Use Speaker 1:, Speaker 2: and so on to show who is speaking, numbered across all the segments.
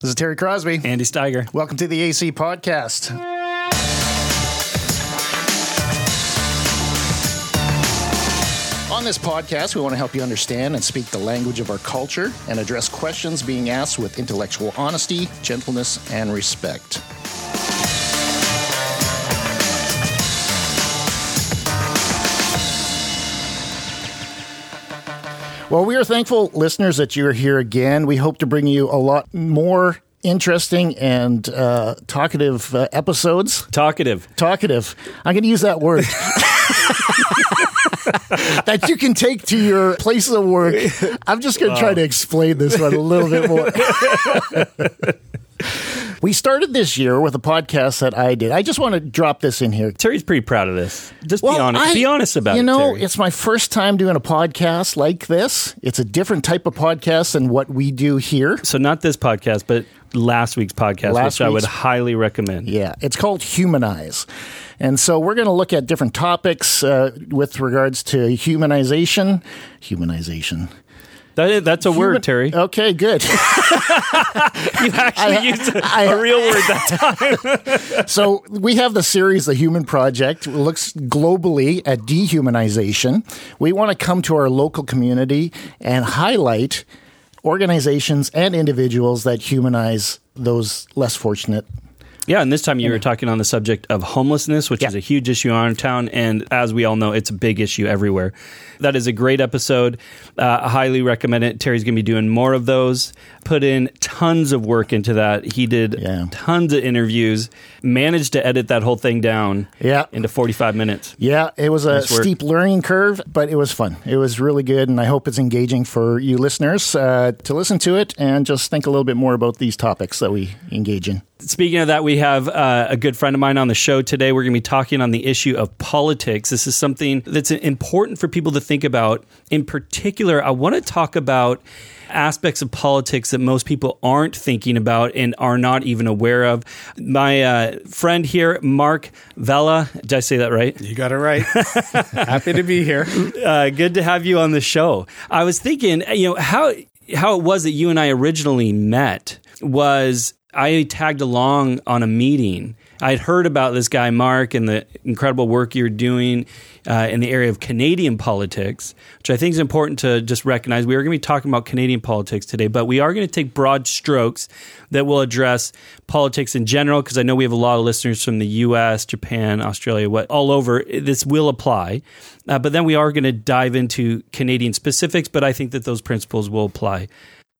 Speaker 1: This is Terry Crosby.
Speaker 2: Andy Steiger.
Speaker 1: Welcome to the AC Podcast. On this podcast, we want to help you understand and speak the language of our culture and address questions being asked with intellectual honesty, gentleness, and respect. Well, we are thankful, listeners, that you're here again. We hope to bring you a lot more interesting and uh, talkative uh, episodes.
Speaker 2: Talkative.
Speaker 1: Talkative. I'm going to use that word. that you can take to your place of work. I'm just going to try to explain this one a little bit more. we started this year with a podcast that I did. I just want to drop this in here.
Speaker 2: Terry's pretty proud of this. Just be honest.
Speaker 1: I-
Speaker 2: be honest about
Speaker 1: you
Speaker 2: it.
Speaker 1: You know,
Speaker 2: Terry.
Speaker 1: it's my first time doing a podcast like this. It's a different type of podcast than what we do here.
Speaker 2: so not this podcast, but last week's podcast,
Speaker 1: Last
Speaker 2: which I would highly recommend.
Speaker 1: Yeah, it's called Humanize. And so we're going to look at different topics uh, with regards to humanization. Humanization.
Speaker 2: That that's a
Speaker 1: Human-
Speaker 2: word, Terry.
Speaker 1: Okay, good.
Speaker 2: You actually used a,
Speaker 1: I-
Speaker 2: a real word that time.
Speaker 1: so we have the series, The Human Project, It looks globally at dehumanization. We want to come to our local community and highlight organizations and individuals that humanize those less fortunate.
Speaker 2: Yeah, and this time you were talking on the subject of homelessness, which
Speaker 1: Yeah.
Speaker 2: is a huge issue in our town, and as we all know, it's a big issue everywhere. That is a great episode. Uh, I highly recommend it. Terry's going to be doing more of those. Put in tons of work into that. He did
Speaker 1: Yeah.
Speaker 2: tons of interviews. Managed to edit that whole thing down
Speaker 1: Yeah.
Speaker 2: into forty-five minutes.
Speaker 1: Yeah, it was a
Speaker 2: Nice
Speaker 1: steep learning curve, but it was fun. It was really good, and I hope it's engaging for you listeners uh, to listen to it and just think a little bit more about these topics that we engage in.
Speaker 2: Speaking of that, we have uh, a good friend of mine on the show today. We're going to be talking on the issue of politics. This is something that's important for people to think about. In particular, I want to talk about aspects of politics that most people aren't thinking about and are not even aware of. My uh, friend here, Mark Vella, did I say that right?
Speaker 3: You got it right. Happy to be here.
Speaker 2: Uh, good to have you on the show. I was thinking, you know, how how it was that you and I originally met was I tagged along on a meeting. I'd heard about this guy Mark and the incredible work you're doing uh, in the area of Canadian politics, which I think is important to just recognize. We are going to be talking about Canadian politics today, but we are going to take broad strokes that will address politics in general because I know we have a lot of listeners from the U.S., Japan, Australia, what all over. This will apply, uh, but then we are going to dive into Canadian specifics. But I think that those principles will apply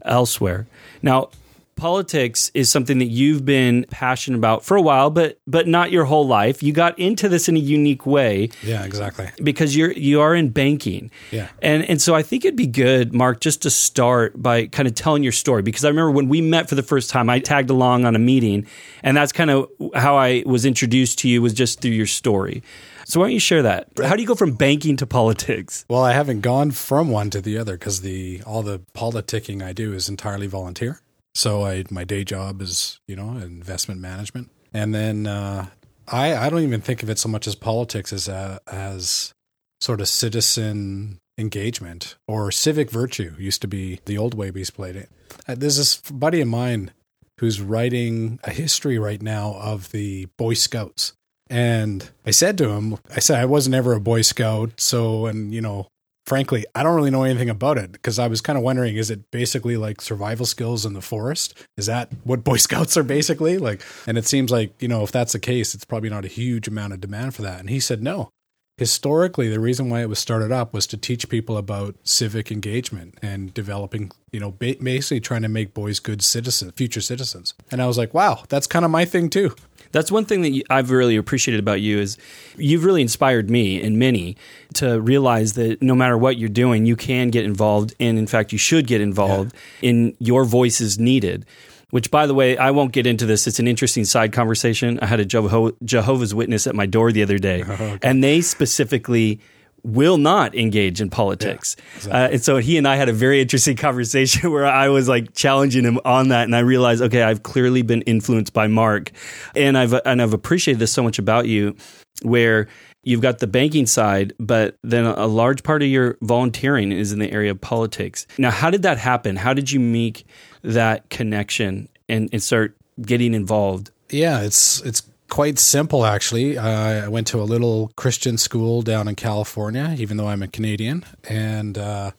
Speaker 2: elsewhere. Now, politics is something that you've been passionate about for a while, but but not your whole life. You got into this in a unique way
Speaker 3: Yeah, exactly.
Speaker 2: because you're you are in banking.
Speaker 3: Yeah.
Speaker 2: And and so I think it'd be good, Mark, just to start by kind of telling your story because I remember when we met for the first time, I tagged along on a meeting, and that's kind of how I was introduced to you was just through your story. So why don't you share that? How do you go from banking to politics?
Speaker 3: Well, I haven't gone from one to the other because the all the politicking I do is entirely volunteer. So I my day job is you know investment management, and then uh, I I don't even think of it so much as politics as a, as sort of citizen engagement or civic virtue used to be the old way we played it. Uh, there's this buddy of mine who's writing a history right now of the Boy Scouts. And I said to him, I said I wasn't ever a Boy Scout, so and you know, frankly, I don't really know anything about it because I was kind of wondering, is it basically like survival skills in the forest? Is that what Boy Scouts are basically like? And it seems like you know, if that's the case, it's probably not a huge amount of demand for that. And he said no. Historically, the reason why it was started up was to teach people about civic engagement and developing, you know, basically trying to make boys good citizens, future citizens. And I was like, wow, that's kind of my thing too.
Speaker 2: That's one thing that I've really appreciated about you is you've really inspired me and many to realize that no matter what you're doing, you can get involved, and in fact, you should get involved. In your voice is needed. Which, by the way, I won't get into this. It's an interesting side conversation. I had a Jeho- Jehovah's Witness at my door the other day, and they specifically will not engage in politics. uh, and so he and I had a very interesting conversation where I was like challenging him on that, and I realized, okay, I've clearly been influenced by Mark, and I've and I've appreciated this so much about you, where you've got the banking side, but then a large part of your volunteering is in the area of politics. Now, how did that happen? How did you make that connection? and, and start getting involved?
Speaker 3: Yeah, it's it's quite simple actually. Uh, I went to a little Christian school down in California, even though I'm a Canadian, and uh,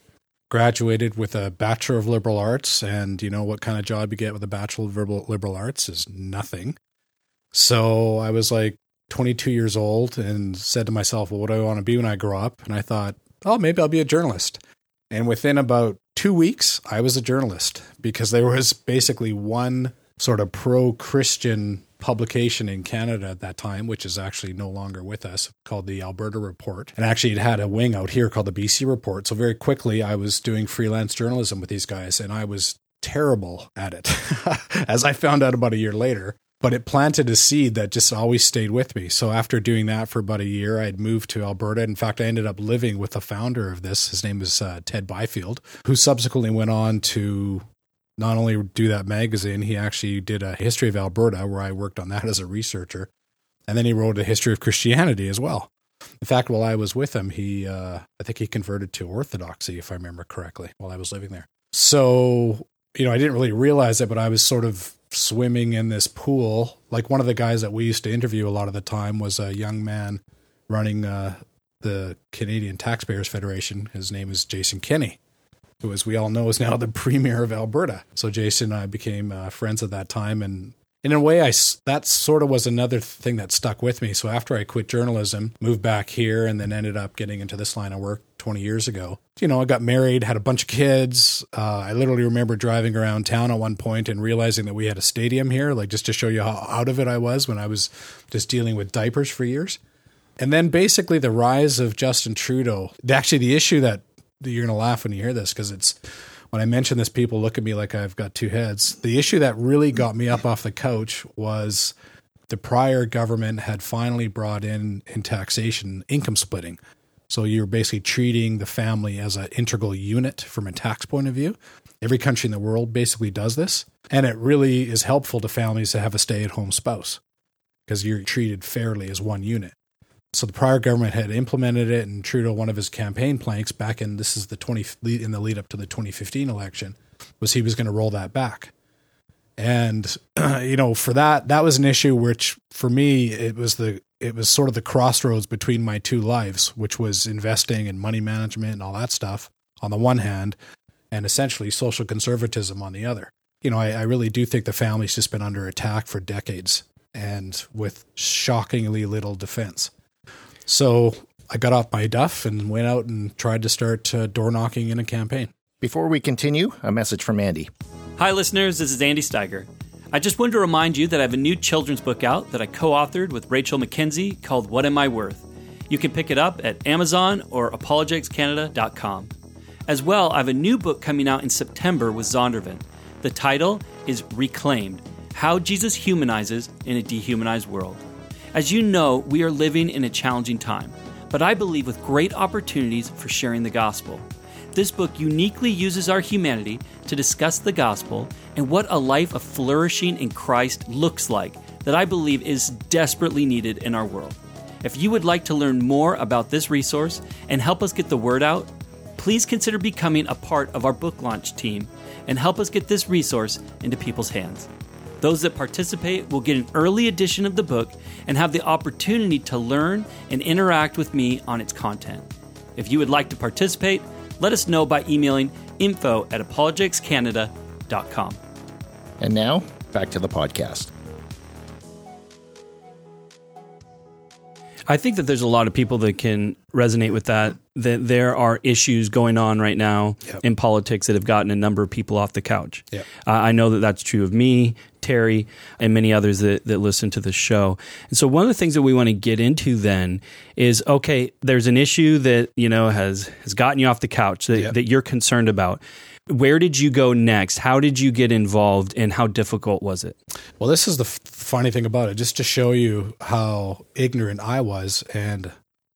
Speaker 3: graduated with a Bachelor of Liberal Arts. And you know what kind of job you get with a Bachelor of Liberal, Arts is nothing. So I was like 22 years old and said to myself, well, what do I want to be when I grow up? And I thought, oh, maybe I'll be a journalist. And within about two weeks, I was a journalist because there was basically one sort of pro Christian publication in Canada at that time, which is actually no longer with us, called the Alberta Report. And actually, it had a wing out here called the BC Report. So very quickly, I was doing freelance journalism with these guys, and I was terrible at it, as I found out about a year later. But it planted a seed that just always stayed with me. So after doing that for about a year, I'd moved to Alberta. In fact, I ended up living with the founder of this. His name is uh, Ted Byfield, who subsequently went on to not only do that magazine, he actually did a history of Alberta where I worked on that as a researcher. And then he wrote a history of Christianity as well. In fact, while I was with him, he, uh, I think he converted to Orthodoxy, if I remember correctly, while I was living there. So, you know, I didn't really realize it, but I was sort of swimming in this pool. Like one of the guys that we used to interview a lot of the time was a young man running uh, the Canadian Taxpayers Federation. His name is Jason Kenney who, as we all know, is now the premier of Alberta. So Jason and I became uh, friends at that time, and in a way, I that sort of was another thing that stuck with me. So after I quit journalism, moved back here, and then ended up getting into this line of work 20 years ago. You know, I got married, had a bunch of kids. Uh, I literally remember driving around town at one point and realizing that we had a stadium here, like just to show you how out of it I was when I was just dealing with diapers for years. And then basically the rise of Justin Trudeau. Actually, the issue that you're going to laugh when you hear this because it's when I mention this, people look at me like I've got two heads. The issue that really got me up off the couch was the prior government had finally brought in in taxation income splitting. So you're basically treating the family as an integral unit from a tax point of view. Every country in the world basically does this. And it really is helpful to families to have a stay at home spouse because you're treated fairly as one unit. So the prior government had implemented it, and Trudeau, one of his campaign planks back in this is the twenty in the lead up to the 2015 election, was he was going to roll that back. And you know, for that, that was an issue which, for me, it was the it was sort of the crossroads between my two lives, which was investing and money management and all that stuff on the one hand, and essentially social conservatism on the other. You know, I, I really do think the family's just been under attack for decades and with shockingly little defense. So I got off my duff and went out and tried to start uh, door knocking in a campaign.
Speaker 1: Before we continue, a message from Andy.
Speaker 2: Hi, listeners. This is Andy Steiger. I just wanted to remind you that I have a new children's book out that I co authored with Rachel McKenzie called What Am I Worth? You can pick it up at Amazon or apologeticscanada.com. As well, I have a new book coming out in September with Zondervan. The title is Reclaimed How Jesus Humanizes in a Dehumanized World. As you know, we are living in a challenging time, but I believe with great opportunities for sharing the gospel. This book uniquely uses our humanity to discuss the gospel and what a life of flourishing in Christ looks like that I believe is desperately needed in our world. If you would like to learn more about this resource and help us get the word out, please consider becoming a part of our book launch team and help us get this resource into people's hands. Those that participate will get an early edition of the book and have the opportunity to learn and interact with me on its content. If you would like to participate, let us know by emailing info at apologeticscanada.com.
Speaker 1: And now, back to the podcast.
Speaker 2: I think that there's a lot of people that can resonate with that. That there are issues going on right now yep. in politics that have gotten a number of people off the couch. Yep. Uh, I know that that's true of me, Terry, and many others that, that listen to the show. And so, one of the things that we want to get into then is okay, there's an issue that you know has has gotten you off the couch that, yep. that you're concerned about where did you go next? How did you get involved and how difficult was it?
Speaker 3: Well, this is the f- funny thing about it, just to show you how ignorant I was. And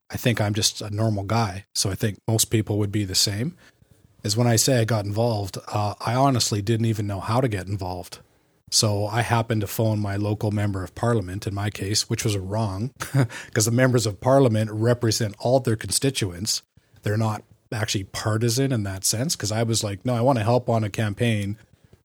Speaker 3: I think I'm just a normal guy. So I think most people would be the same. Is when I say I got involved, uh, I honestly didn't even know how to get involved. So I happened to phone my local member of parliament, in my case, which was wrong, because the members of parliament represent all their constituents. They're not actually partisan in that sense because I was like, no, I want to help on a campaign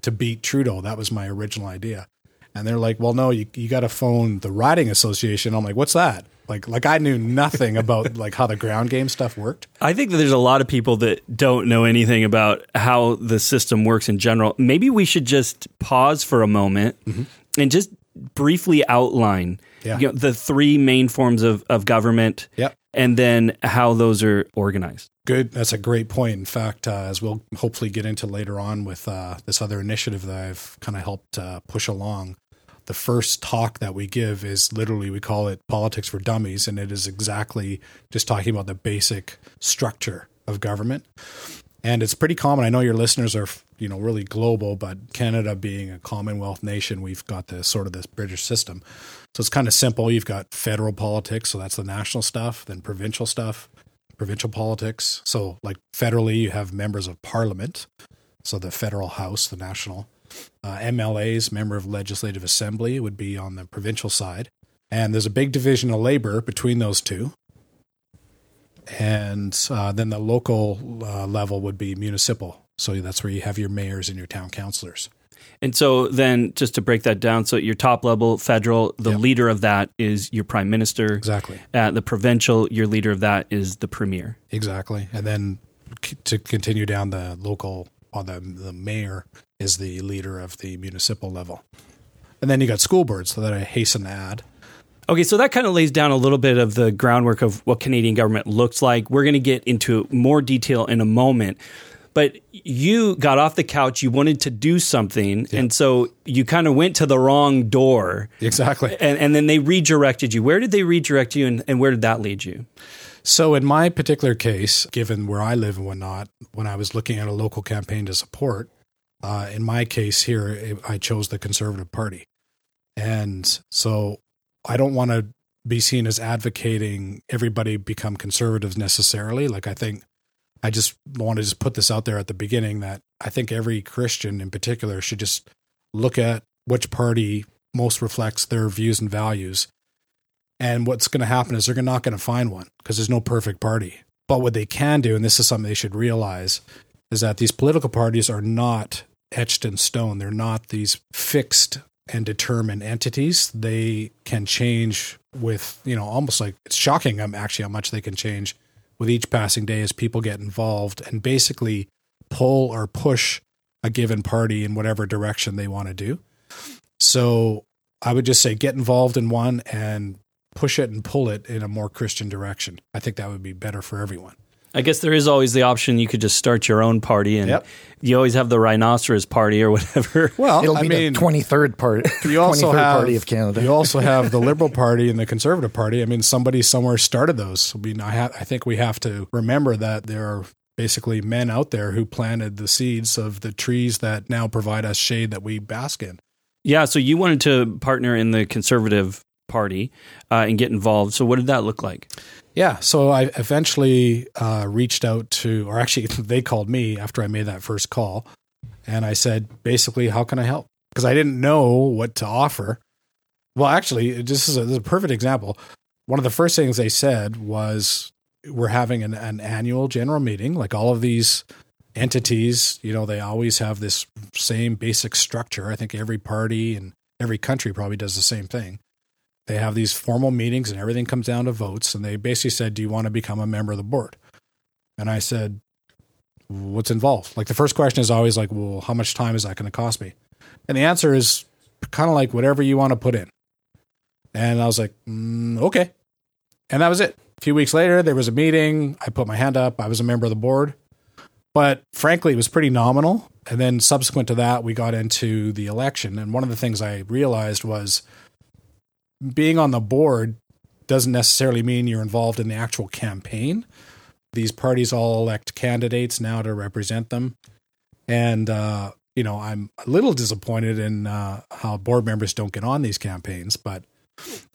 Speaker 3: to beat Trudeau. That was my original idea. And they're like, well, no, you, you got to phone the riding association. I'm like, what's that? Like, like I knew nothing about like how the ground game stuff worked.
Speaker 2: I think that there's a lot of people that don't know anything about how the system works in general. Maybe we should just pause for a moment mm-hmm. and just briefly outline
Speaker 3: Yeah.
Speaker 2: you know, the three main forms of, of government
Speaker 3: Yep.
Speaker 2: And then how those are organized.
Speaker 3: Good. That's a great point. In fact, uh, as we'll hopefully get into later on with uh, this other initiative that I've kind of helped uh, push along, the first talk that we give is literally we call it politics for dummies, and it is exactly just talking about the basic structure of government. And it's pretty common. I know your listeners are, you know, really global, but Canada being a Commonwealth nation, we've got the sort of this British system. So it's kind of simple. You've got federal politics, so that's the national stuff, then provincial stuff, provincial politics. So, like federally, you have members of parliament, so the federal house, the national. Uh, MLAs, member of legislative assembly, would be on the provincial side. And there's a big division of labor between those two. And uh, then the local uh, level would be municipal. So that's where you have your mayors and your town councilors.
Speaker 2: And so then just to break that down, so at your top level federal, the
Speaker 3: Yep.
Speaker 2: leader of that is your prime minister.
Speaker 3: Exactly.
Speaker 2: At the provincial, your leader of that is the premier.
Speaker 3: Exactly. And then c- to continue down the local, on the, the mayor is the leader of the municipal level. And then you got school boards so that I hasten to add.
Speaker 2: Okay, so that kind of lays down a little bit of the groundwork of what Canadian government looks like. We're going to get into more detail in a moment. But you got off the couch, you wanted to do something, and so you kind of went to the wrong door,
Speaker 3: Exactly.
Speaker 2: and, and then they redirected you. Where did they redirect you, and, and where did that lead you?
Speaker 3: So, in my particular case, given where I live and whatnot, when I was looking at a local campaign to support, uh, in my case here, it, I chose the Conservative Party. And so I don't want to be seen as advocating everybody become conservatives necessarily. Like, I think I just want to just put this out there at the beginning that I think every Christian in particular should just look at which party most reflects their views and values and what's going to happen is they're not going to find one because there's no perfect party. But what they can do, and this is something they should realize, is that these political parties are not etched in stone. They're not these fixed and determined entities. They can change with, you know, almost like it's shocking um, actually how much they can change with each passing day as people get involved and basically pull or push a given party in whatever direction they want to do. So I would just say get involved in one and push it and pull it in a more Christian direction. I think that would be better for everyone.
Speaker 2: I guess there is always the option you could just start your own party, and
Speaker 3: Yep.
Speaker 2: you always have the rhinoceros party or whatever.
Speaker 3: Well,
Speaker 1: It'll
Speaker 3: I
Speaker 1: be
Speaker 3: mean,
Speaker 1: the 23rd part,
Speaker 3: you also
Speaker 1: 23rd
Speaker 3: have
Speaker 1: party of Canada.
Speaker 3: You also have the Liberal Party and the Conservative Party. I mean, somebody somewhere started those. I mean, I, ha- I think we have to remember that there are basically men out there who planted the seeds of the trees that now provide us shade that we bask in.
Speaker 2: Yeah, so you wanted to partner in the conservative party uh, and get involved. So what did that look like?
Speaker 3: Yeah, so I eventually uh, reached out to, or actually, they called me after I made that first call, and I said, basically, how can I help? Because I didn't know what to offer. Well, actually, this is, a, this is a perfect example. One of the first things they said was, we're having an, an annual general meeting, like all of these entities, you know, they always have this same basic structure. I think every party and every country probably does the same thing they have these formal meetings and everything comes down to votes and they basically said do you want to become a member of the board? And i said what's involved? Like the first question is always like well how much time is that going to cost me? And the answer is kind of like whatever you want to put in. And i was like mm, okay. And that was it. A few weeks later there was a meeting. I put my hand up. I was a member of the board. But frankly it was pretty nominal. And then subsequent to that we got into the election. And one of the things i realized was being on the board doesn't necessarily mean you're involved in the actual campaign. These parties all elect candidates now to represent them. And, uh, you know, I'm a little disappointed in uh, how board members don't get on these campaigns. But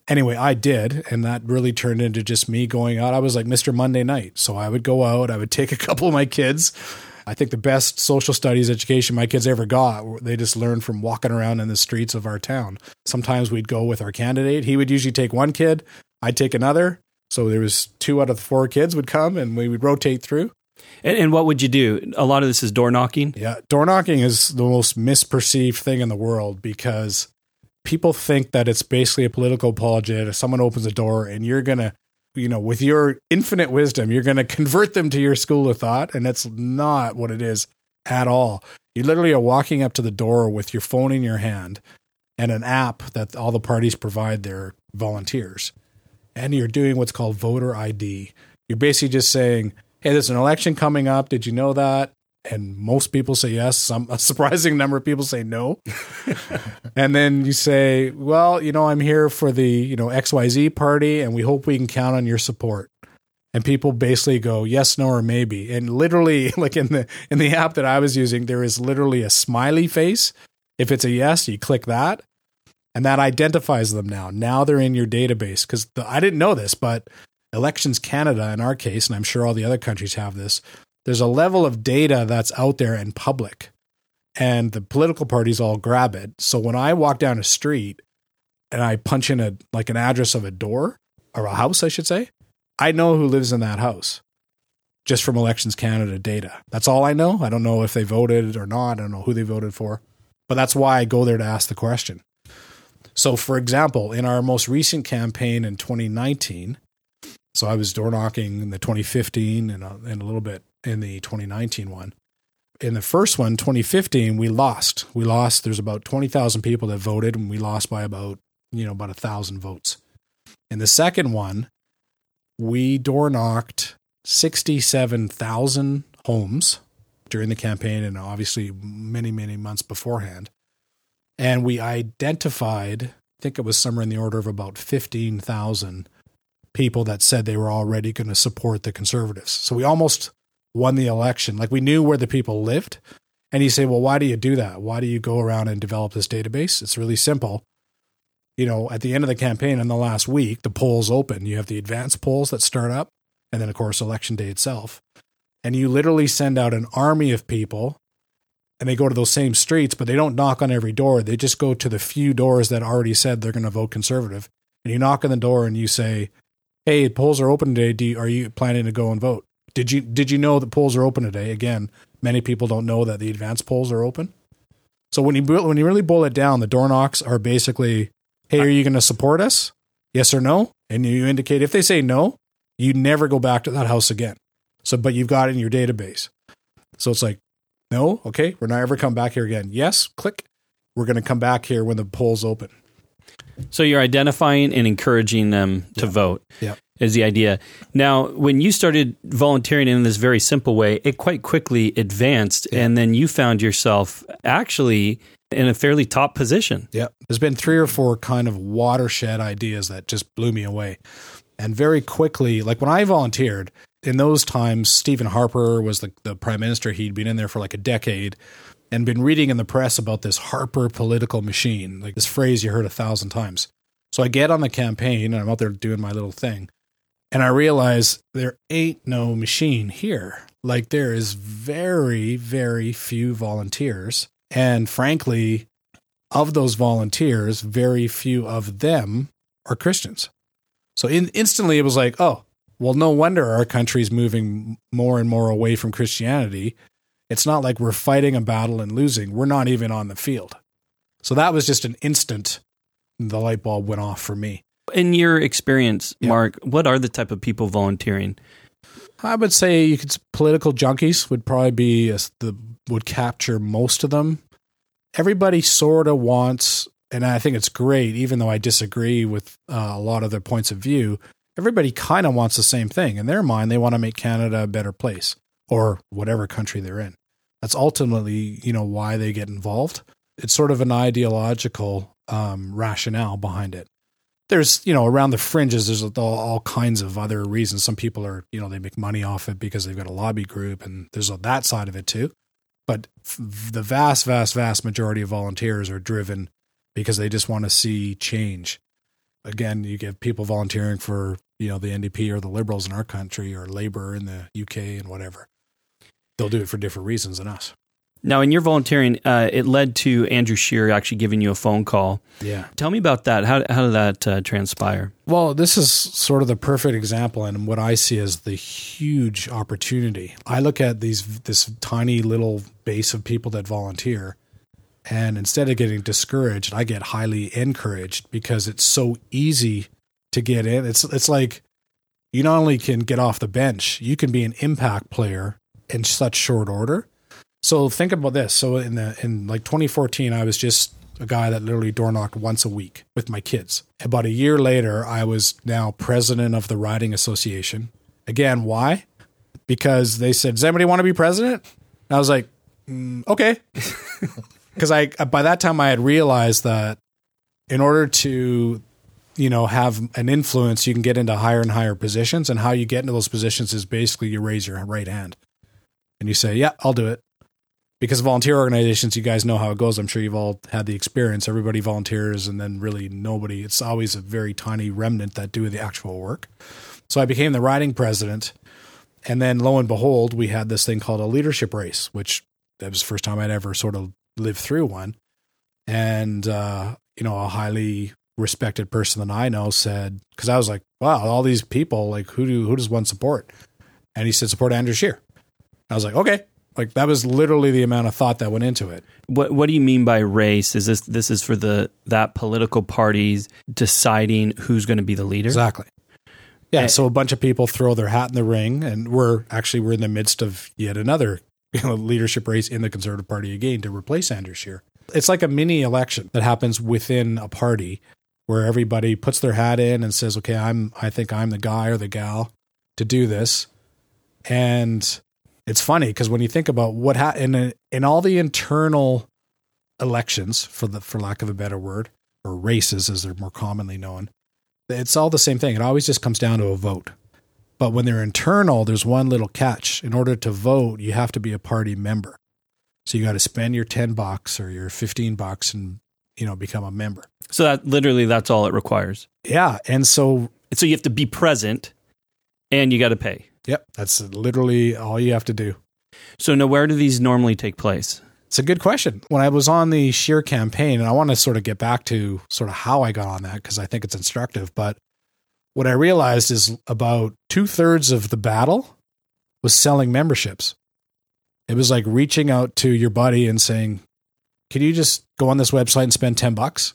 Speaker 3: anyway, I did. And that really turned into just me going out. I was like Mr. Monday night. So I would go out, I would take a couple of my kids. I think the best social studies education my kids ever got, they just learned from walking around in the streets of our town. Sometimes we'd go with our candidate. He would usually take one kid, I'd take another. So there was two out of the four kids would come and we would rotate through.
Speaker 2: And, and what would you do? A lot of this is door knocking.
Speaker 3: Yeah, door knocking is the most misperceived thing in the world because people think that it's basically a political apologet. If someone opens a door and you're gonna, you know, with your infinite wisdom, you're gonna convert them to your school of thought, and that's not what it is at all. You literally are walking up to the door with your phone in your hand and an app that all the parties provide their volunteers, and you're doing what's called voter ID. You're basically just saying, "Hey, there's an election coming up. Did you know that?" And most people say yes. Some a surprising number of people say no. and then you say, "Well, you know, I'm here for the you know XYZ party, and we hope we can count on your support." And people basically go yes, no, or maybe. And literally, like in the in the app that I was using, there is literally a smiley face. If it's a yes, you click that, and that identifies them now. Now they're in your database because I didn't know this, but Elections Canada, in our case, and I'm sure all the other countries have this, there's a level of data that's out there and public and the political parties all grab it. So when i walk down a street and i punch in a like an address of a door or a house i should say i know who lives in that house just from elections canada data. That's all i know. I don't know if they voted or not. I don't know who they voted for. But that's why i go there to ask the question. So for example in our most recent campaign in 2019 so i was door knocking in the 2015 and a, and a little bit in the 2019 one. In the first one, 2015, we lost. We lost. There's about 20,000 people that voted, and we lost by about you know about a thousand votes. In the second one, we door knocked 67,000 homes during the campaign, and obviously many many months beforehand. And we identified, I think it was somewhere in the order of about 15,000 people that said they were already going to support the conservatives. So we almost won the election. Like we knew where the people lived. And you say, well, why do you do that? Why do you go around and develop this database? It's really simple. You know, at the end of the campaign in the last week, the polls open. You have the advanced polls that start up, and then, of course, election day itself. And you literally send out an army of people, and they go to those same streets, but they don't knock on every door. They just go to the few doors that already said they're going to vote conservative. And you knock on the door and you say, Hey, polls are open today. You, are you planning to go and vote? Did you did you know that polls are open today? Again, many people don't know that the advanced polls are open. So when you when you really boil it down, the door knocks are basically, "Hey, are you going to support us? Yes or no?" And you indicate if they say no, you never go back to that house again. So, but you've got it in your database. So it's like, no, okay, we're not ever come back here again. Yes, click. We're going to come back here when the polls open.
Speaker 2: So you're identifying and encouraging them to vote.
Speaker 3: Yeah
Speaker 2: is the idea. Now, when you started volunteering in this very simple way, it quite quickly advanced, yeah. and then you found yourself actually in a fairly top position.
Speaker 3: Yeah. There's been three or four kind of watershed ideas that just blew me away. And very quickly, like when I volunteered, in those times, Stephen Harper was the, the prime minister. He'd been in there for like a decade and been reading in the press about this Harper political machine, like this phrase you heard a thousand times. So I get on the campaign and I'm out there doing my little thing. And I realize there ain't no machine here. Like there is very, very few volunteers. And frankly, of those volunteers, very few of them are Christians. So in, instantly it was like, oh, well, no wonder our country's moving more and more away from Christianity. It's not like we're fighting a battle and losing. We're not even on the field. So that was just an instant the light bulb went off for me.
Speaker 2: In your experience, yeah. Mark, what are the type of people volunteering?
Speaker 3: I would say you could political junkies would probably be a, the would capture most of them. Everybody sort of wants, and I think it's great, even though I disagree with uh, a lot of their points of view. Everybody kind of wants the same thing in their mind. They want to make Canada a better place, or whatever country they're in. That's ultimately, you know, why they get involved. It's sort of an ideological um, rationale behind it there's you know around the fringes there's all, all, kinds of other reasons. Some people are you know they make money off it because they've got a lobby group and there's that side of it too. But the vast vast vast majority of volunteers are driven because they just want to see change. Again you get people volunteering for you know the ndp or the liberals in our country or labor in the uk and whatever. They'll do it for different reasons than us
Speaker 2: Now, in your volunteering, uh, it led to Andrew Scheer actually giving you a phone call.
Speaker 3: Yeah.
Speaker 2: Tell me about that. How, how did that uh, transpire?
Speaker 3: Well, this is sort of the perfect example and what I see as the huge opportunity. I look at these this tiny little base of people that volunteer and instead of getting discouraged, I get highly encouraged because it's so easy to get in. It's it's like you not only can get off the bench, you can be an impact player in such short order. So think about this. So in the in like 2014, I was just a guy that literally door knocked once a week with my kids. About a year later, I was now president of the riding association. Again, why? Because they said, "Does anybody want to be president?" And I was like, mm, "Okay," because I by that time I had realized that in order to you know have an influence, you can get into higher and higher positions, and how you get into those positions is basically you raise your right hand and you say, "Yeah, I'll do it." Because volunteer organizations, you guys know how it goes. I'm sure you've all had the experience. Everybody volunteers, and then really nobody. It's always a very tiny remnant that do the actual work. So I became the riding president, and then lo and behold, we had this thing called a leadership race, which that was the first time I'd ever sort of lived through one. And uh, you know, a highly respected person that I know said, because I was like, wow, all these people, like who do who does one support? And he said, support Andrew Scheer. I was like, okay, like that was literally the amount of thought that went into it.
Speaker 2: What What do you mean by race? Is this this is for the that political parties deciding who's going to be the leader?
Speaker 3: Exactly. Yeah.
Speaker 2: Eh.
Speaker 3: So a bunch of people throw their hat in the ring, and we're actually we're in the midst of yet another you know, leadership race in the Conservative Party again to replace Andrew Scheer. It's like a mini election that happens within a party where everybody puts their hat in and says, "Okay, I'm I think I'm the guy or the gal to do this," and it's funny because when you think about what ha- in in all the internal elections, for the for lack of a better word, or races as they're more commonly known, it's all the same thing. It always just comes down to a vote. But when they're internal, there's one little catch. In order to vote, you have to be a party member. So you got to spend your 10 bucks or your 15 bucks and, you know, become a member.
Speaker 2: So that literally that's all it requires.
Speaker 3: Yeah. And so,
Speaker 2: So you have to be present, and you got to pay.
Speaker 3: Yep, that's literally all you have to do.
Speaker 2: So now, where do these normally take place?
Speaker 3: It's a good question. When I was on the Scheer campaign, and I want to sort of get back to sort of how I got on that because I think it's instructive. But what I realized is about two thirds of the battle was selling memberships. It was like reaching out to your buddy and saying, Can you just go on this website and spend 10 bucks?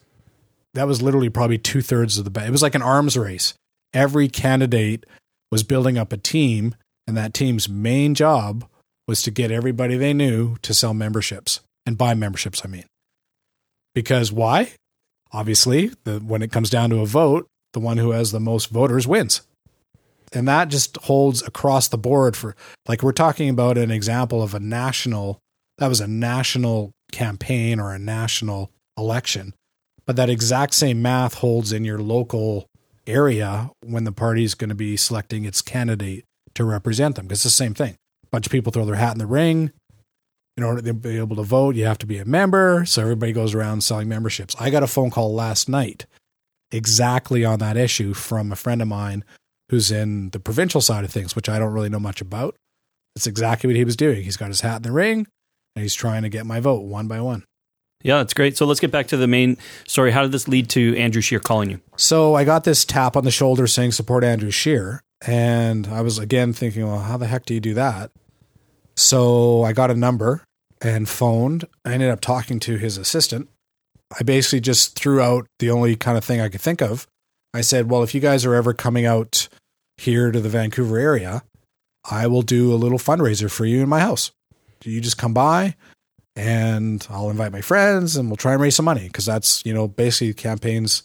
Speaker 3: That was literally probably two thirds of the battle. It was like an arms race. Every candidate was building up a team, and that team's main job was to get everybody they knew to sell memberships and buy memberships, I mean. Because why? Obviously, the, when it comes down to a vote, the one who has the most voters wins. And that just holds across the board for, like, we're talking about an example of a national, that was a national campaign or a national election. But that exact same math holds in your local area when the party is going to be selecting its candidate to represent them. Because it's the same thing A bunch of people throw their hat in the ring. In order to be able to vote, you have to be a member. So everybody goes around selling memberships. I got a phone call last night exactly on that issue from a friend of mine who's in the provincial side of things, which I don't really know much about. It's exactly what he was doing. He's got his hat in the ring and he's trying to get my vote one by one.
Speaker 2: Yeah, that's great. So let's get back to the main story. How did this lead to Andrew Scheer calling you?
Speaker 3: So I got this tap on the shoulder saying support Andrew Scheer. And I was again thinking, well, how the heck do you do that? So I got a number and phoned. I ended up talking to his assistant. I basically just threw out the only kind of thing I could think of. I said, well, if you guys are ever coming out here to the Vancouver area, I will do a little fundraiser for you in my house. Do You just come by and I'll invite my friends and we'll try and raise some money because that's, you know, basically campaigns.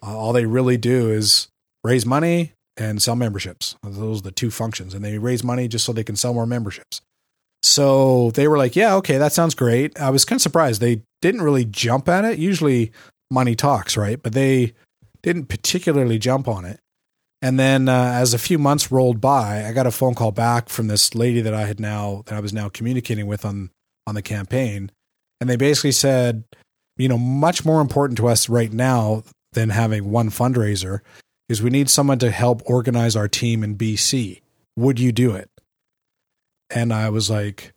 Speaker 3: Uh, all they really do is raise money and sell memberships. Those are the two functions. And they raise money just so they can sell more memberships. So they were like, yeah, okay, that sounds great. I was kind of surprised. They didn't really jump at it. Usually money talks, right? But they didn't particularly jump on it. And then uh, as a few months rolled by, I got a phone call back from this lady that I had now, that I was now communicating with on, on the campaign. And they basically said, you know, much more important to us right now than having one fundraiser is we need someone to help organize our team in BC. Would you do it? And I was like,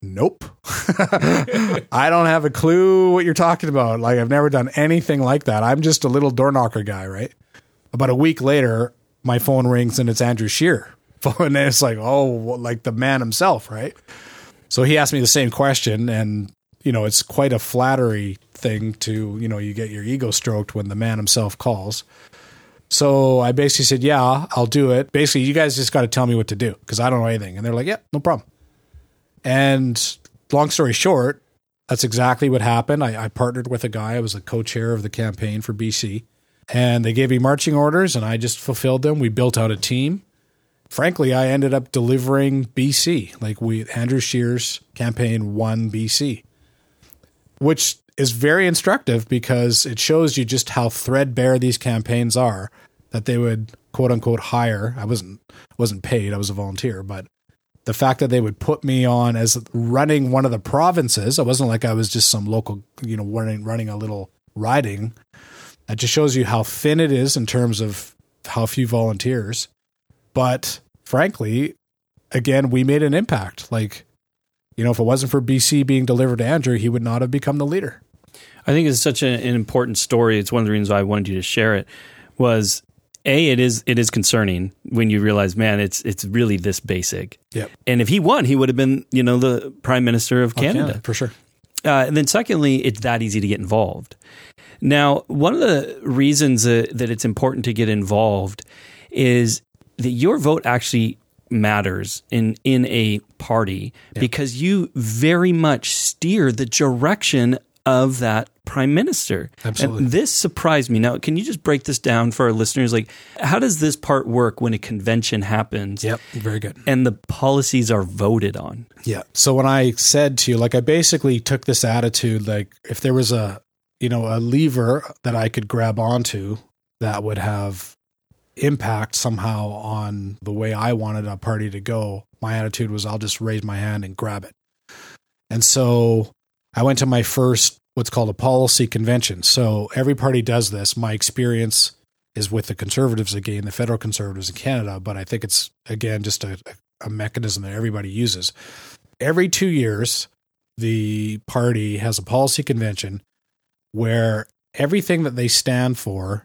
Speaker 3: nope. I don't have a clue what you're talking about. Like, I've never done anything like that. I'm just a little door knocker guy, right? About a week later, my phone rings and it's Andrew Scheer. And it's like, oh, like the man himself, right? So he asked me the same question. And, you know, it's quite a flattery thing to, you know, you get your ego stroked when the man himself calls. So I basically said, yeah, I'll do it. Basically, you guys just got to tell me what to do because I don't know anything. And they're like, yeah, no problem. And long story short, that's exactly what happened. I, I partnered with a guy. I was a co-chair of the campaign for BC. And they gave me marching orders and I just fulfilled them. We built out a team. Frankly, I ended up delivering BC. Like we Andrew Scheer's campaign won BC. Which is very instructive because it shows you just how threadbare these campaigns are that they would quote unquote hire. I wasn't wasn't paid, I was a volunteer, but the fact that they would put me on as running one of the provinces, it wasn't like I was just some local, you know, running running a little riding. That just shows you how thin it is in terms of how few volunteers. But frankly, again, we made an impact. Like, you know, if it wasn't for BC being delivered to Andrew, he would not have become the leader.
Speaker 2: I think it's such an, an important story. It's one of the reasons why I wanted you to share it. Was a it is it is concerning when you realize, man, it's it's really this basic.
Speaker 3: Yep.
Speaker 2: And if he won, he would have been, you know, the prime minister of Canada.
Speaker 3: Canada, for sure.
Speaker 2: Uh, and then, secondly, it's that easy to get involved. Now, one of the reasons uh, that it's important to get involved is that your vote actually matters in in a party because you very much steer the direction of that prime minister.
Speaker 3: Absolutely.
Speaker 2: And this surprised me. Now, can you just break this down for our listeners? Like, how does this part work when a convention happens?
Speaker 3: Yep. Very good.
Speaker 2: And the policies are voted on.
Speaker 3: Yeah. So when I said to you, like, I basically took this attitude, like, if there was a, you know, a lever that I could grab onto that would have impact somehow on the way I wanted a party to go, my attitude was I'll just raise my hand and grab it. And so I went to my first what's called a policy convention. So every party does this. My experience is with the conservatives again, the federal conservatives in Canada, but I think it's again just a, a mechanism that everybody uses. Every two years, the party has a policy convention where everything that they stand for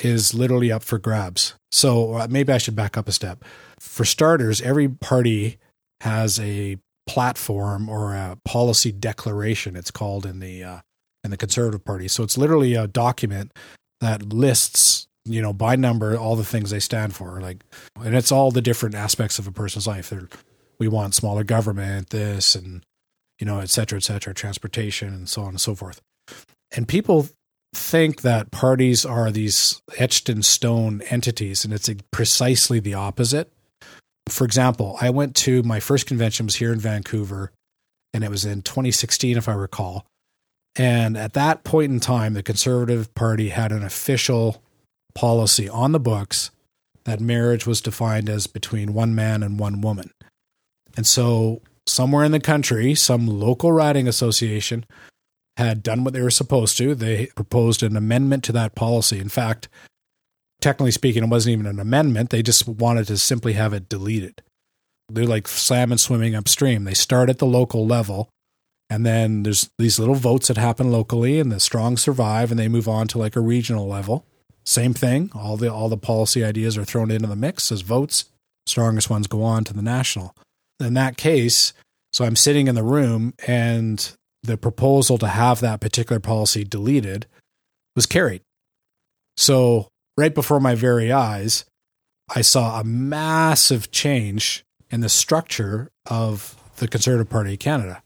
Speaker 3: is literally up for grabs. So uh, maybe I should back up a step. For starters, every party has a platform or a policy declaration. It's called in the uh, in the Conservative Party. So it's literally a document that lists, you know, by number all the things they stand for. Like, and it's all the different aspects of a person's life. They're, we want smaller government, this, and you know, et cetera, et cetera, transportation, and so on and so forth. And people think that parties are these etched in stone entities, and it's precisely the opposite. For example, I went to my first convention was here in Vancouver, and it was in 2016, if I recall. And at that point in time, the Conservative Party had an official policy on the books that marriage was defined as between one man and one woman. And so, somewhere in the country, some local riding association had done what they were supposed to. They proposed an amendment to that policy. In fact, technically speaking, it wasn't even an amendment. They just wanted to simply have it deleted. They're like salmon swimming upstream. They start at the local level, and then there's these little votes that happen locally, and the strong survive, and they move on to like a regional level. Same thing. All the all the policy ideas are thrown into the mix as votes. Strongest ones go on to the national. In that case, so I'm sitting in the room, and the proposal to have that particular policy deleted was carried. So right before my very eyes, I saw a massive change in the structure of the Conservative Party of Canada.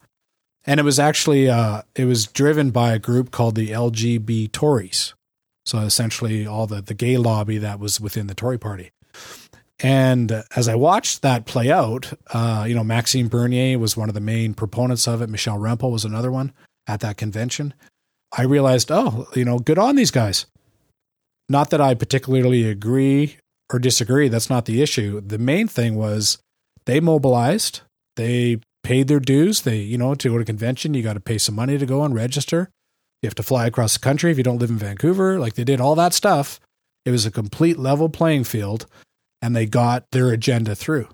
Speaker 3: And it was actually uh, it was driven by a group called the LGB Tories. So essentially all the, the gay lobby that was within the Tory party. And as I watched that play out, uh, you know, Maxime Bernier was one of the main proponents of it. Michelle Rempel was another one at that convention. I realized, oh, you know, good on these guys. Not that I particularly agree or disagree. That's not the issue. The main thing was they mobilized, they paid their dues. They, you know, to go to convention, you got to pay some money to go and register. You have to fly across the country if you don't live in Vancouver. Like they did all that stuff. It was a complete level playing field and they got their agenda through.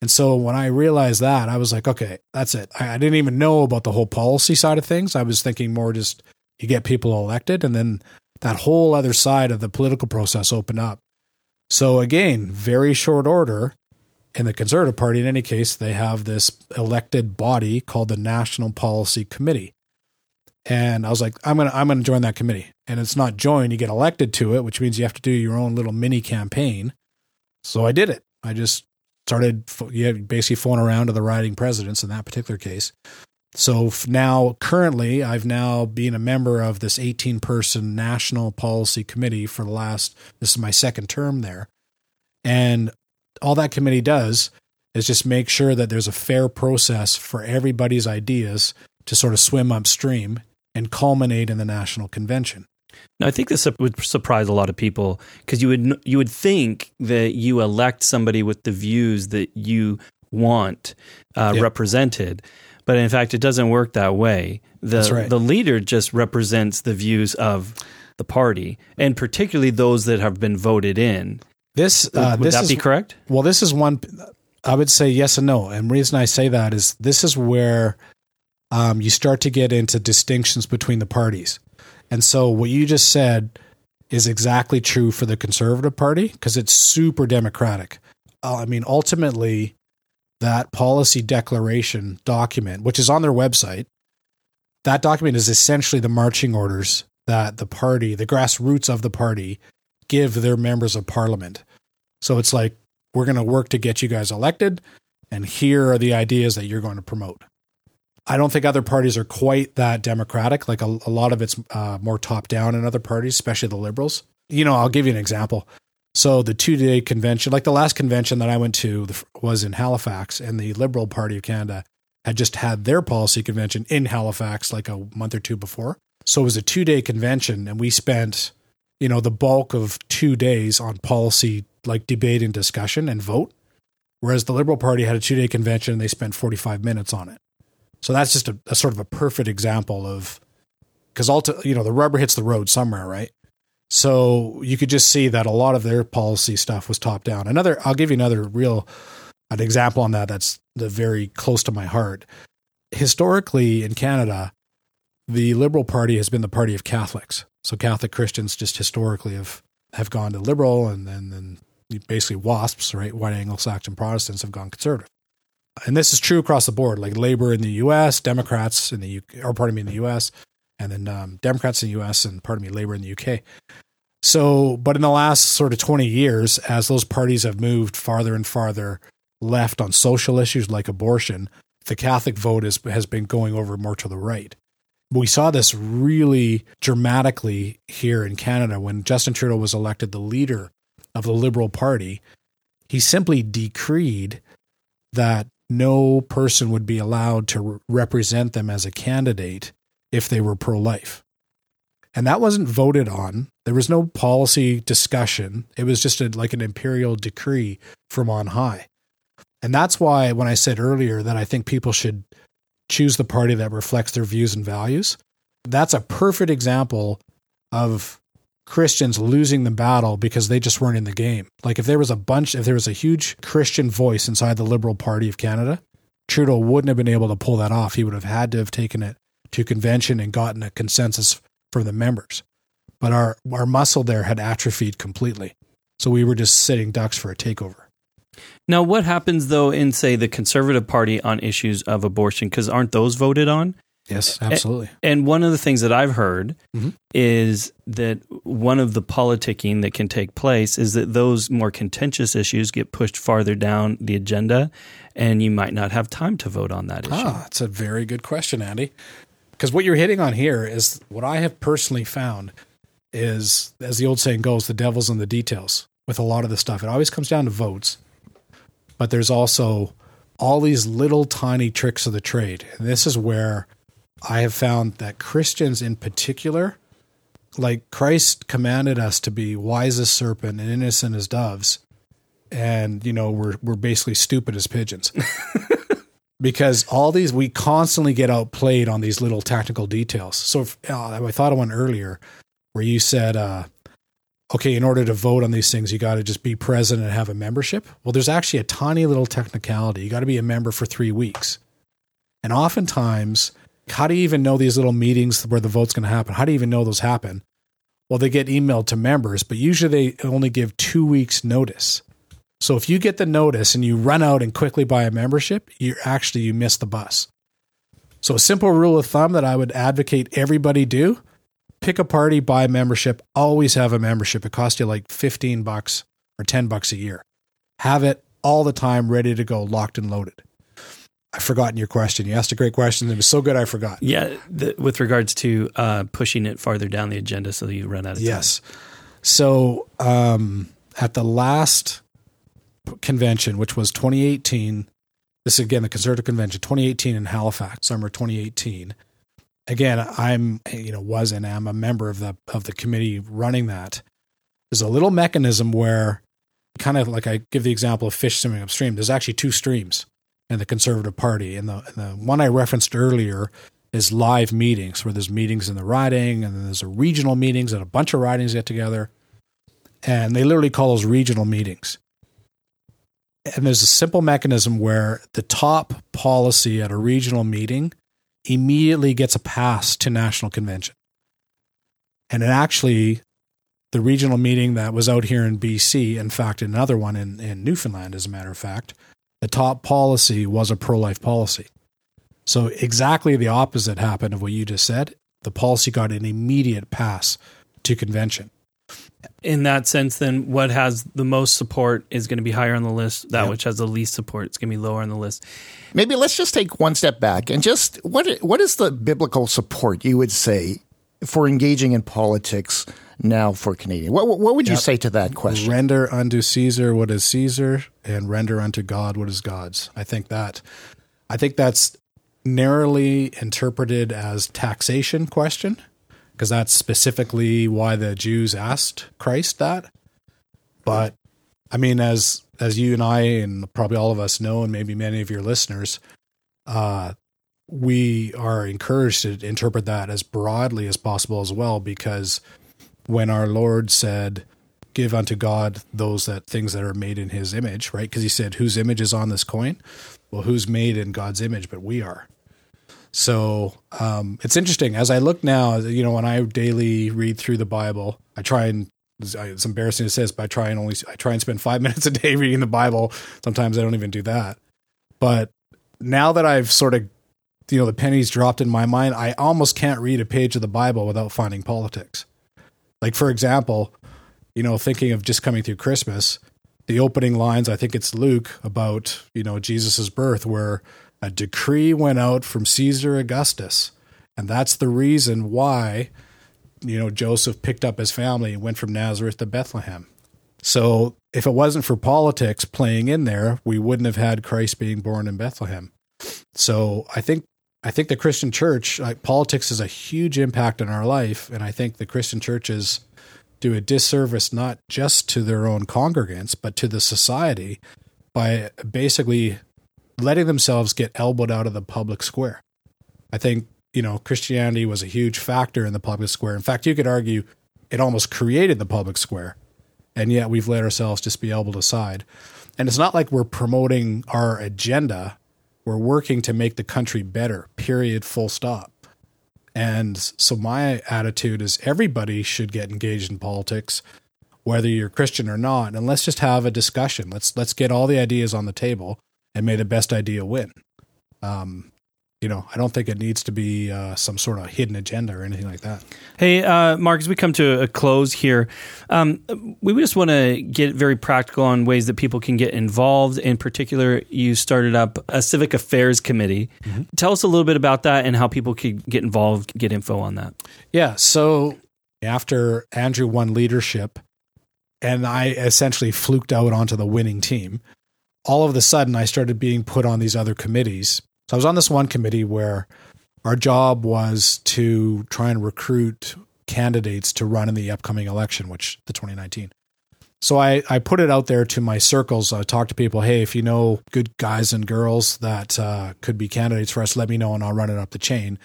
Speaker 3: And so when I realized that, I was like, okay, that's it. I, I didn't even know about the whole policy side of things. I was thinking more just you get people elected and then that whole other side of the political process opened up. So again, very short order. In the Conservative Party, in any case, they have this elected body called the National Policy Committee. And I was like, I'm gonna I'm gonna join that committee. And it's not join, you get elected to it, which means you have to do your own little mini campaign. So I did it. I just started yeah, basically phoning around to the riding presidents in that particular case. So now, currently, I've now been a member of this 18 person national policy committee for the last, this is my second term there. And all that committee does is just make sure that there's a fair process for everybody's ideas to sort of swim upstream and culminate in the national convention.
Speaker 2: Now, I think this would surprise a lot of people because you would you would think that you elect somebody with the views that you want uh, yep. represented, but in fact, it doesn't work that way. The
Speaker 3: right.
Speaker 2: the leader just represents the views of the party, and particularly those that have been voted in.
Speaker 3: This
Speaker 2: uh, would
Speaker 3: this
Speaker 2: that
Speaker 3: is,
Speaker 2: be correct?
Speaker 3: Well, this is one. I would say yes and no, and the reason I say that is this is where um, you start to get into distinctions between the parties. And so what you just said is exactly true for the Conservative Party because it's super democratic. Uh, I mean, ultimately, that policy declaration document, which is on their website, that document is essentially the marching orders that the party, the grassroots of the party, give their members of parliament. So it's like, we're going to work to get you guys elected, and here are the ideas that you're going to promote. I don't think other parties are quite that democratic. Like a, a lot of it's uh, more top down in other parties, especially the liberals. You know, I'll give you an example. So the two day convention, like the last convention that I went to, was in Halifax, and the Liberal Party of Canada had just had their policy convention in Halifax like a month or two before. So it was a two day convention, and we spent, you know, the bulk of two days on policy, like debate and discussion and vote. Whereas the Liberal Party had a two day convention and they spent 45 minutes on it. So that's just a, a sort of a perfect example of because all you know the rubber hits the road somewhere, right? So you could just see that a lot of their policy stuff was top down. Another, I'll give you another real an example on that. That's the very close to my heart. Historically, in Canada, the Liberal Party has been the party of Catholics. So Catholic Christians just historically have have gone to liberal, and then then basically WASPs, right? White Anglo-Saxon Protestants have gone conservative and this is true across the board, like labor in the U.S., Democrats in the U, or pardon me, in the U.S., and then um, Democrats in the U.S. and pardon me, labor in the U.K. So, but in the last sort of 20 years, as those parties have moved farther and farther left on social issues like abortion, the Catholic vote is, has been going over more to the right. We saw this really dramatically here in Canada when Justin Trudeau was elected the leader of the Liberal Party. He simply decreed that no person would be allowed to represent them as a candidate if they were pro life. And that wasn't voted on. There was no policy discussion. It was just a, like an imperial decree from on high. And that's why, when I said earlier that I think people should choose the party that reflects their views and values, that's a perfect example of Christians losing the battle because they just weren't in the game. Like if there was a bunch, if there was a huge Christian voice inside the Liberal Party of Canada, Trudeau wouldn't have been able to pull that off. He would have had to have taken it to convention and gotten a consensus from the members. But our, our muscle there had atrophied completely. So we were just sitting ducks for a takeover.
Speaker 2: Now, what happens though in, say, the Conservative Party on issues of abortion? Because aren't those voted on?
Speaker 3: Yes, absolutely.
Speaker 2: And one of the things that I've heard mm-hmm. is that one of the politicking that can take place is that those more contentious issues get pushed farther down the agenda, and you might not have time to vote on that issue.
Speaker 3: Ah, that's a very good question, Andy. Because what you're hitting on here is what I have personally found is, as the old saying goes, the devil's in the details with a lot of the stuff. It always comes down to votes, but there's also all these little tiny tricks of the trade. And this is where I have found that Christians in particular, like Christ commanded us to be wise as serpent and innocent as doves. And, you know, we're, we're basically stupid as pigeons. because all these, we constantly get outplayed on these little technical details. So if, uh, I thought of one earlier where you said, uh, okay, in order to vote on these things, you got to just be present and have a membership. Well, there's actually a tiny little technicality. You got to be a member for three weeks. And oftentimes, how do you even know these little meetings where the vote's going to happen? How do you even know those happen? Well, they get emailed to members, but usually they only give two weeks notice. So if you get the notice and you run out and quickly buy a membership, you actually you miss the bus. So a simple rule of thumb that I would advocate everybody do, pick a party, buy a membership, always have a membership. It costs you like 15 bucks or 10 bucks a year. Have it all the time ready to go, locked and loaded. I've forgotten your question. You asked a great question. It was so good I forgot.
Speaker 2: Yeah, the, with regards to uh, pushing it farther down the agenda so that you run out of time.
Speaker 3: Yes. So um, at the last convention, which was 2018, this is again the Conservative Convention, 2018 in Halifax, summer 2018. Again, I'm you know was and am a member of the of the committee running that. There's a little mechanism where, kind of like I give the example of fish swimming upstream. There's actually two streams in the Conservative Party, and the, and the one I referenced earlier is live meetings where there's meetings in the riding, and then there's a regional meetings, and a bunch of ridings get together, and they literally call those regional meetings. And there's a simple mechanism where the top policy at a regional meeting immediately gets a pass to national convention. And it actually, the regional meeting that was out here in BC, in fact, another one in, in Newfoundland, as a matter of fact, the top policy was a pro life policy. So, exactly the opposite happened of what you just said. The policy got an immediate pass to convention
Speaker 2: in that sense, then what has the most support is going to be higher on the list. That yep. which has the least support is going to be lower on the list.
Speaker 1: Maybe let's just take one step back and just what what is the biblical support you would say for engaging in politics now for Canadian? What what would you yep. say to that question?
Speaker 3: Render unto Caesar what is Caesar, and render unto God what is God's. I think that I think that's narrowly interpreted as taxation question because that's specifically why the Jews asked Christ that. But I mean, as as you and I and probably all of us know, and maybe many of your listeners, uh, we are encouraged to interpret that as broadly as possible as well, because when our Lord said, "Give unto God those that things that are made in His image," right? Because He said, "Whose image is on this coin?" Well, who's made in God's image? But we are. So um, it's interesting as I look now. You know, when I daily read through the Bible, I try and it's embarrassing to say this, but I try and only I try and spend five minutes a day reading the Bible. Sometimes I don't even do that. But now that I've sort of you know the pennies dropped in my mind, I almost can't read a page of the Bible without finding politics. Like for example, you know, thinking of just coming through Christmas, the opening lines, I think it's Luke about, you know, Jesus's birth where a decree went out from Caesar Augustus. And that's the reason why, you know, Joseph picked up his family and went from Nazareth to Bethlehem. So if it wasn't for politics playing in there, we wouldn't have had Christ being born in Bethlehem. So I think I think the Christian church, like politics has a huge impact on our life. And I think the Christian churches do a disservice not just to their own congregants, but to the society by basically letting themselves get elbowed out of the public square. I think, you know, Christianity was a huge factor in the public square. In fact, you could argue it almost created the public square. And yet we've let ourselves just be elbowed aside. And it's not like we're promoting our agenda. We're working to make the country better, period, full stop. And so my attitude is everybody should get engaged in politics, whether you're Christian or not, and let's just have a discussion. Let's let's get all the ideas on the table and may the best idea win. Um, you know, I don't think it needs to be uh, some sort of hidden agenda or anything like that.
Speaker 2: Hey, uh, Mark, as we come to a close here, um, we just want to get very practical on ways that people can get involved. In particular, you started up a civic affairs committee. Mm-hmm. Tell us a little bit about that and how people could get involved, get info on that.
Speaker 3: Yeah. So after Andrew won leadership, and I essentially fluked out onto the winning team all of a sudden I started being put on these other committees. So I was on this one committee where our job was to try and recruit candidates to run in the upcoming election, which the 2019. So I, I put it out there to my circles. I talked to people, hey, if you know good guys and girls that uh, could be candidates for us, let me know and I'll run it up the chain.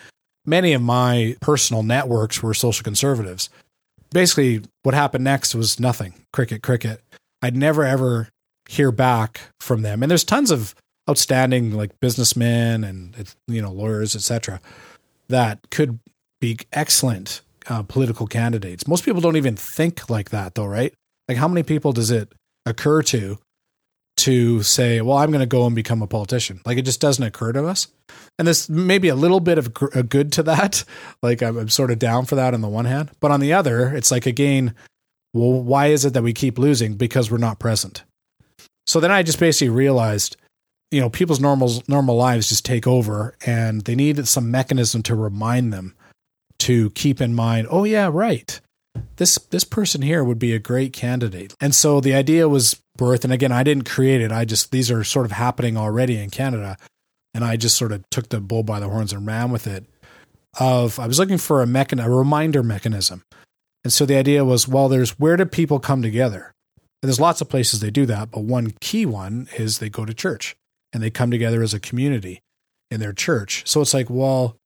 Speaker 3: Many of my personal networks were social conservatives. basically what happened next was nothing. Cricket, cricket. I'd never ever hear back from them. And there's tons of outstanding like businessmen and you know lawyers, etc., that could be excellent uh, political candidates. Most people don't even think like that, though, right? Like, how many people does it occur to to say, "Well, I'm going to go and become a politician"? Like, it just doesn't occur to us. And there's maybe a little bit of a good to that. Like, I'm, I'm sort of down for that on the one hand, but on the other, it's like again, well, why is it that we keep losing? Because we're not present. So then I just basically realized, you know, people's normal normal lives just take over, and they need some mechanism to remind them to keep in mind, oh yeah, right. This this person here would be a great candidate. And so the idea was birth and again I didn't create it. I just these are sort of happening already in Canada and I just sort of took the bull by the horns and ran with it. Of I was looking for a mechan- a reminder mechanism. And so the idea was well there's where do people come together? And there's lots of places they do that, but one key one is they go to church and they come together as a community in their church. So it's like, well,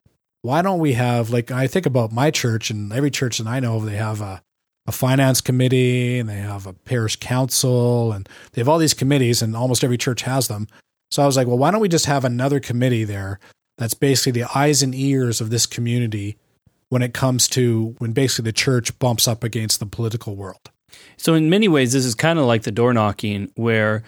Speaker 3: why don't we have like I think about my church and every church that I know of, they have a, a finance committee and they have a parish council and they have all these committees and almost every church has them. So I was like, well, why don't we just have another committee there that's basically the eyes and ears of this community when it comes to when basically the church bumps up against the political world.
Speaker 2: So in many ways, this is kind of like the door knocking where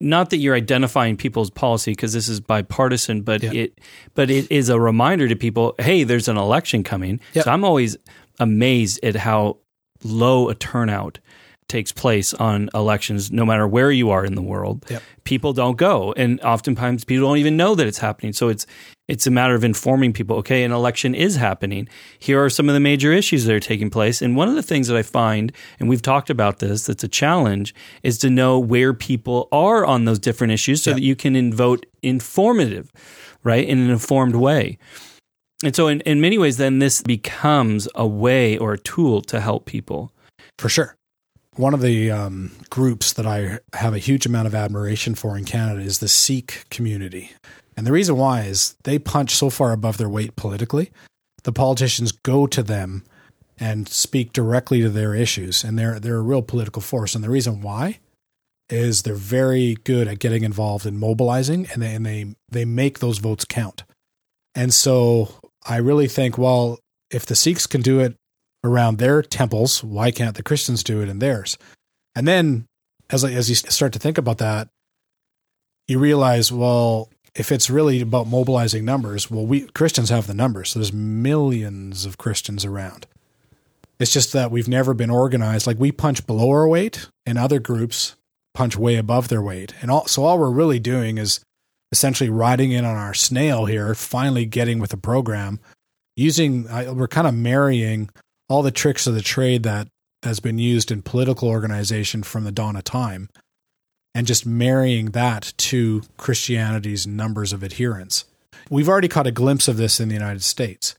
Speaker 2: not that you're identifying people's policy because this is bipartisan, but yeah. it but it is a reminder to people, hey, there's an election coming. Yep. So I'm always amazed at how low a turnout takes place on elections, no matter where you are in the world. Yep. People don't go, and oftentimes people don't even know that it's happening. So it's it's a matter of informing people. Okay, an election is happening. Here are some of the major issues that are taking place. And one of the things that I find, and we've talked about this, that's a challenge, is to know where people are on those different issues, so yep. that you can vote informative, right, in an informed way. And so, in, in many ways, then this becomes a way or a tool to help people.
Speaker 3: For sure one of the um, groups that I have a huge amount of admiration for in Canada is the Sikh community. And the reason why is they punch so far above their weight politically. The politicians go to them and speak directly to their issues, and they're they're a real political force. And the reason why is they're very good at getting involved in mobilizing, and they and they they make those votes count. And so I really think, well, if the Sikhs can do it around their temples. Why can't the Christians do it in theirs? And then as as you start to think about that, you realize, well, if it's really about mobilizing numbers, well, we Christians have the numbers. So there's millions of Christians around. It's just that we've never been organized. Like we punch below our weight, and other groups punch way above their weight. And all, so all we're really doing is essentially riding in on our snail here, finally getting with the program, using. we're kind of marrying all the tricks of the trade that has been used in political organization from the dawn of time and just marrying that to Christianity's numbers of adherents. We've already caught a glimpse of this in the United States,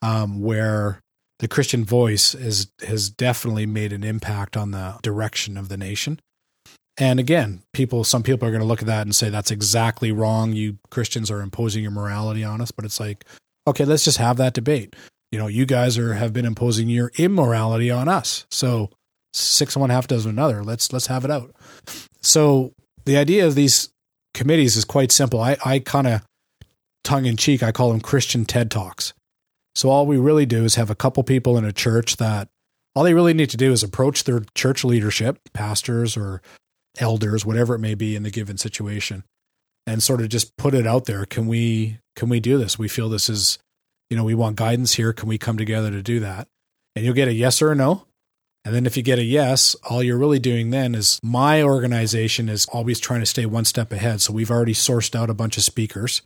Speaker 3: um, where the Christian voice is, has definitely made an impact on the direction of the nation. And again, people, some people are going to look at that and say that's exactly wrong. You Christians are imposing your morality on us. But it's like, okay, let's just have that debate you know, you guys are have been imposing your immorality on us. So six and one half dozen another. Let's let's have it out. So the idea of these committees is quite simple. I, I kind of tongue in cheek, I call them Christian TED Talks. So all we really do is have a couple people in a church that all they really need to do is approach their church leadership, pastors or elders, whatever it may be in the given situation, and sort of just put it out there. Can we can we do this? We feel this is you know, we want guidance here. Can we come together to do that? And you'll get a yes or a no. And then if you get a yes, all you're really doing then is my organization is always trying to stay one step ahead. So we've already sourced out a bunch of speakers.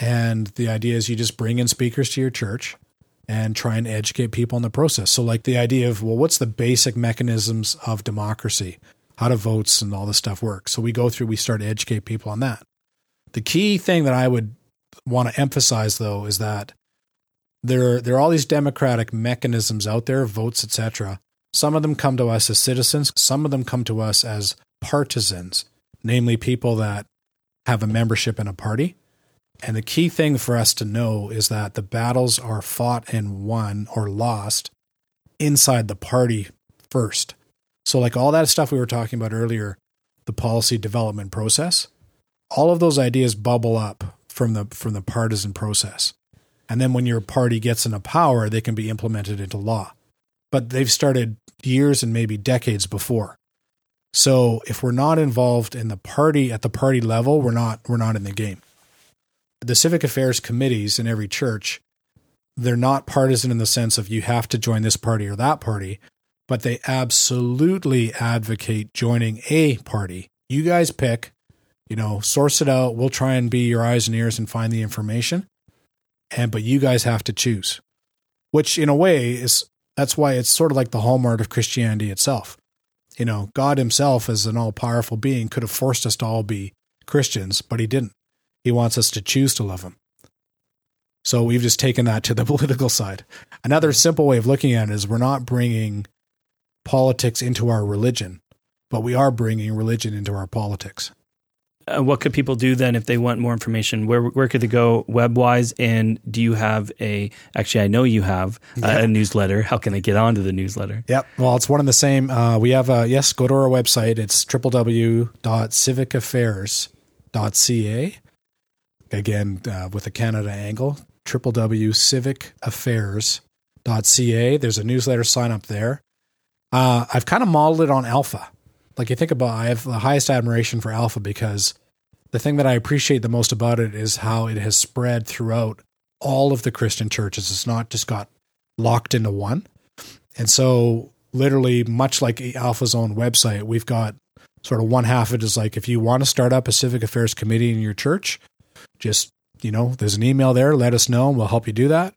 Speaker 3: And the idea is you just bring in speakers to your church and try and educate people in the process. So, like the idea of, well, what's the basic mechanisms of democracy? How do votes and all this stuff work? So, we go through, we start to educate people on that. The key thing that I would want to emphasize, though, is that there there are all these democratic mechanisms out there, votes, etc. Some of them come to us as citizens, some of them come to us as partisans, namely people that have a membership in a party. And the key thing for us to know is that the battles are fought and won or lost inside the party first. So, like all that stuff we were talking about earlier, the policy development process, all of those ideas bubble up from the from the partisan process. And then when your party gets into power, they can be implemented into law. But they've started years and maybe decades before. So if we're not involved in the party at the party level, we're not we're not in the game. The civic affairs committees in every church, they're not partisan in the sense of you have to join this party or that party, but they absolutely advocate joining a party. You guys pick, you know, source it out. We'll try and be your eyes and ears and find the information. And but you guys have to choose. Which in a way is that's why it's sort of like the hallmark of Christianity itself. You know, God himself as an all-powerful being could have forced us to all be Christians, but he didn't. He wants us to choose to love him. So we've just taken that to the political side. Another simple way of looking at it is we're not bringing politics into our religion, but we are bringing religion into our politics.
Speaker 2: Uh, what could people do then if they want more information? Where where could they go web wise? And do you have a? Actually, I know you have uh, yeah. a newsletter. How can they get onto the newsletter?
Speaker 3: Yep. Well, it's one and the same. Uh, we have a yes. Go to our website. It's www.civicaffairs.ca. Again, uh, with a Canada angle. www.civicaffairs.ca. There's a newsletter sign up there. Uh, I've kind of modeled it on Alpha. Like you think about, I have the highest admiration for Alpha because the thing that I appreciate the most about it is how it has spread throughout all of the Christian churches. It's not just got locked into one. And so, literally, much like Alpha's own website, we've got sort of one half of it is like if you want to start up a civic affairs committee in your church, just, you know, there's an email there, let us know, and we'll help you do that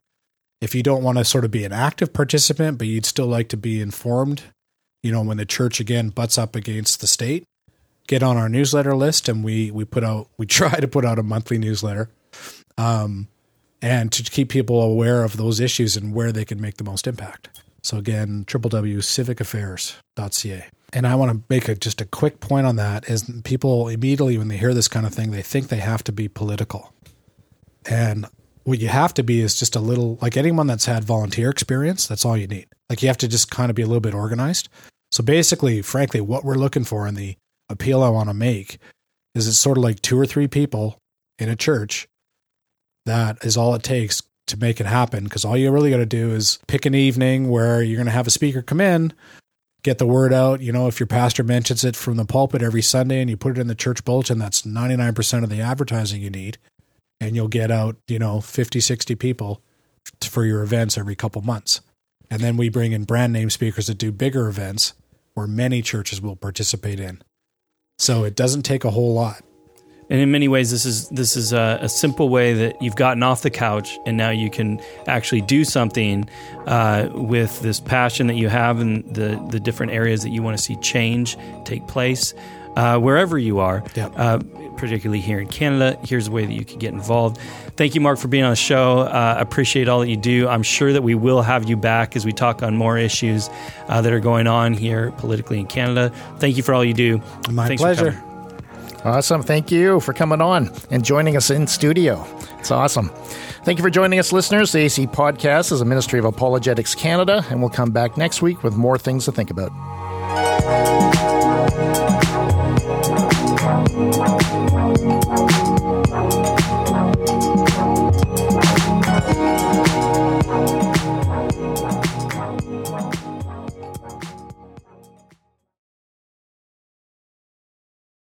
Speaker 3: if you don't want to sort of be an active participant, but you'd still like to be informed, you know, when the church again butts up against the state, get on our newsletter list, and we we put out we try to put out a monthly newsletter, um, and to keep people aware of those issues and where they can make the most impact. So again, www.civicaffairs.ca. And I want to make a, just a quick point on that is people immediately when they hear this kind of thing, they think they have to be political. And what you have to be is just a little like anyone that's had volunteer experience, that's all you need. Like you have to just kind of be a little bit organized. So basically, frankly, what we're looking for in the appeal I want to make is it's sort of like two or three people in a church. That is all it takes to make it happen. Because all you really got to do is pick an evening where you're going to have a speaker come in, get the word out. You know, if your pastor mentions it from the pulpit every Sunday and you put it in the church bulletin, that's 99% of the advertising you need and you'll get out, you know, 50, 60 people for your events every couple months. And then we bring in brand name speakers that do bigger events where many churches will participate in. So it doesn't take a whole lot.
Speaker 2: And in many ways, this is this is a, a, simple way that you've gotten off the couch and now you can actually do something uh, with this passion that you have and the the different areas that you want to see change take place uh, wherever you are.
Speaker 3: Yep.
Speaker 2: Uh, particularly here in Canada. Here's a way that you can get involved. Thank you, Mark, for being on the show. Uh, appreciate all that you do. I'm sure that we will have you back as we talk on more issues uh, that are going on here politically in Canada. Thank you for all you do.
Speaker 3: My Thanks pleasure.
Speaker 1: Awesome. Thank you for coming on and joining us in studio. It's awesome. Thank you for joining us, listeners. The AC Podcast is a ministry of Apologetics Canada, and we'll come back next week with more things to think about.